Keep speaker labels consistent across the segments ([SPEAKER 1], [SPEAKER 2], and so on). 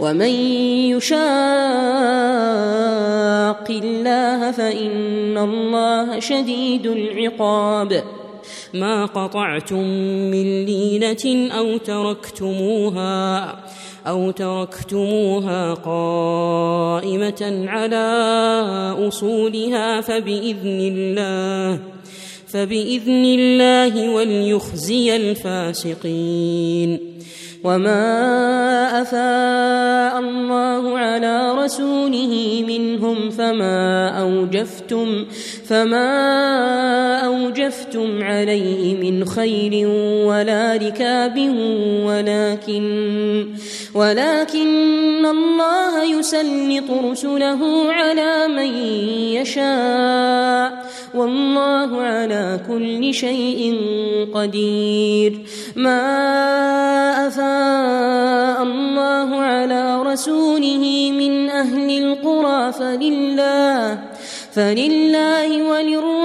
[SPEAKER 1] ومن يشاق الله فإن الله شديد العقاب ما قطعتم من لينة أو تركتموها أو تركتموها قائمة على أصولها فبإذن الله فباذن الله وليخزي الفاسقين وما افاء الله على رسوله منهم فما اوجفتم فما اوجفتم عليه من خير ولا ركاب ولكن ولكن الله يسلط رسله على من يشاء والله على كل شيء قدير ما أفاء الله على رسوله من أهل القرى فلله فلله ولرسوله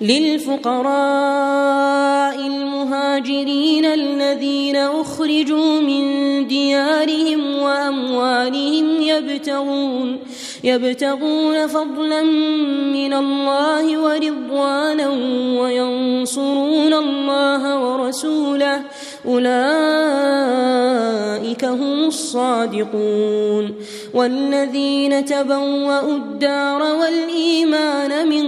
[SPEAKER 1] للفقراء المهاجرين الذين أخرجوا من ديارهم وأموالهم يبتغون يبتغون فضلا من الله ورضوانا وينصرون الله ورسوله أولئك هم الصادقون والذين تبوأوا الدار والإيمان من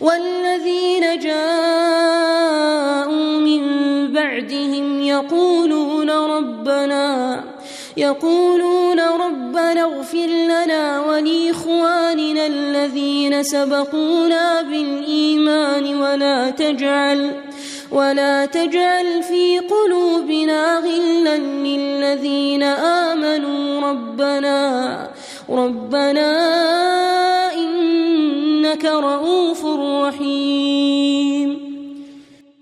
[SPEAKER 1] والذين جاءوا من بعدهم يقولون ربنا يقولون ربنا اغفر لنا ولإخواننا الذين سبقونا بالإيمان ولا تجعل ولا تجعل في قلوبنا غلا للذين آمنوا ربنا ربنا إنك رؤوف رحيم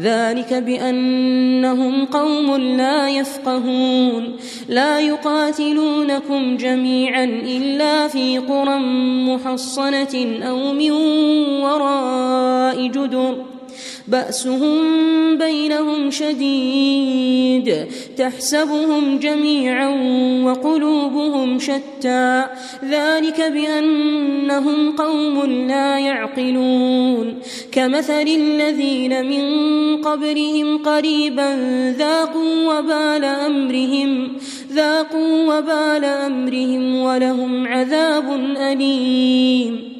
[SPEAKER 1] ذلك بأنهم قوم لا يفقهون لا يقاتلونكم جميعا إلا في قرى محصنة أو من وراء جدر بأسهم بينهم شديد تحسبهم جميعا وقلوبهم شتى ذلك بأنهم قوم لا يعقلون كمثل الذين من قبرهم قريبا ذاقوا وبال أمرهم ذاقوا وبال أمرهم ولهم عذاب أليم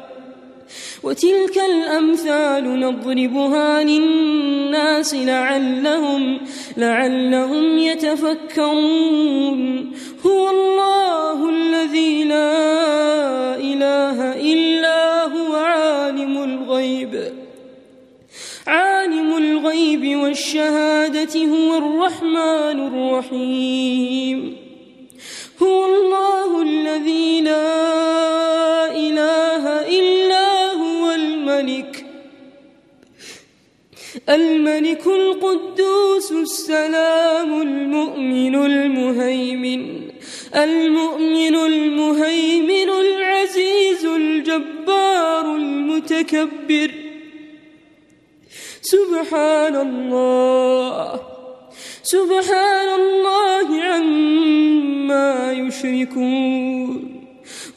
[SPEAKER 1] وتلك الأمثال نضربها للناس لعلهم لعلهم يتفكرون هو الله الذي لا إله إلا هو عالم الغيب عالم الغيب والشهادة هو الرحمن الرحيم هو الله الذي لا الملك الملك القدوس السلام المؤمن المهيمن المؤمن المهيمن العزيز الجبار المتكبر سبحان الله سبحان الله عما يشركون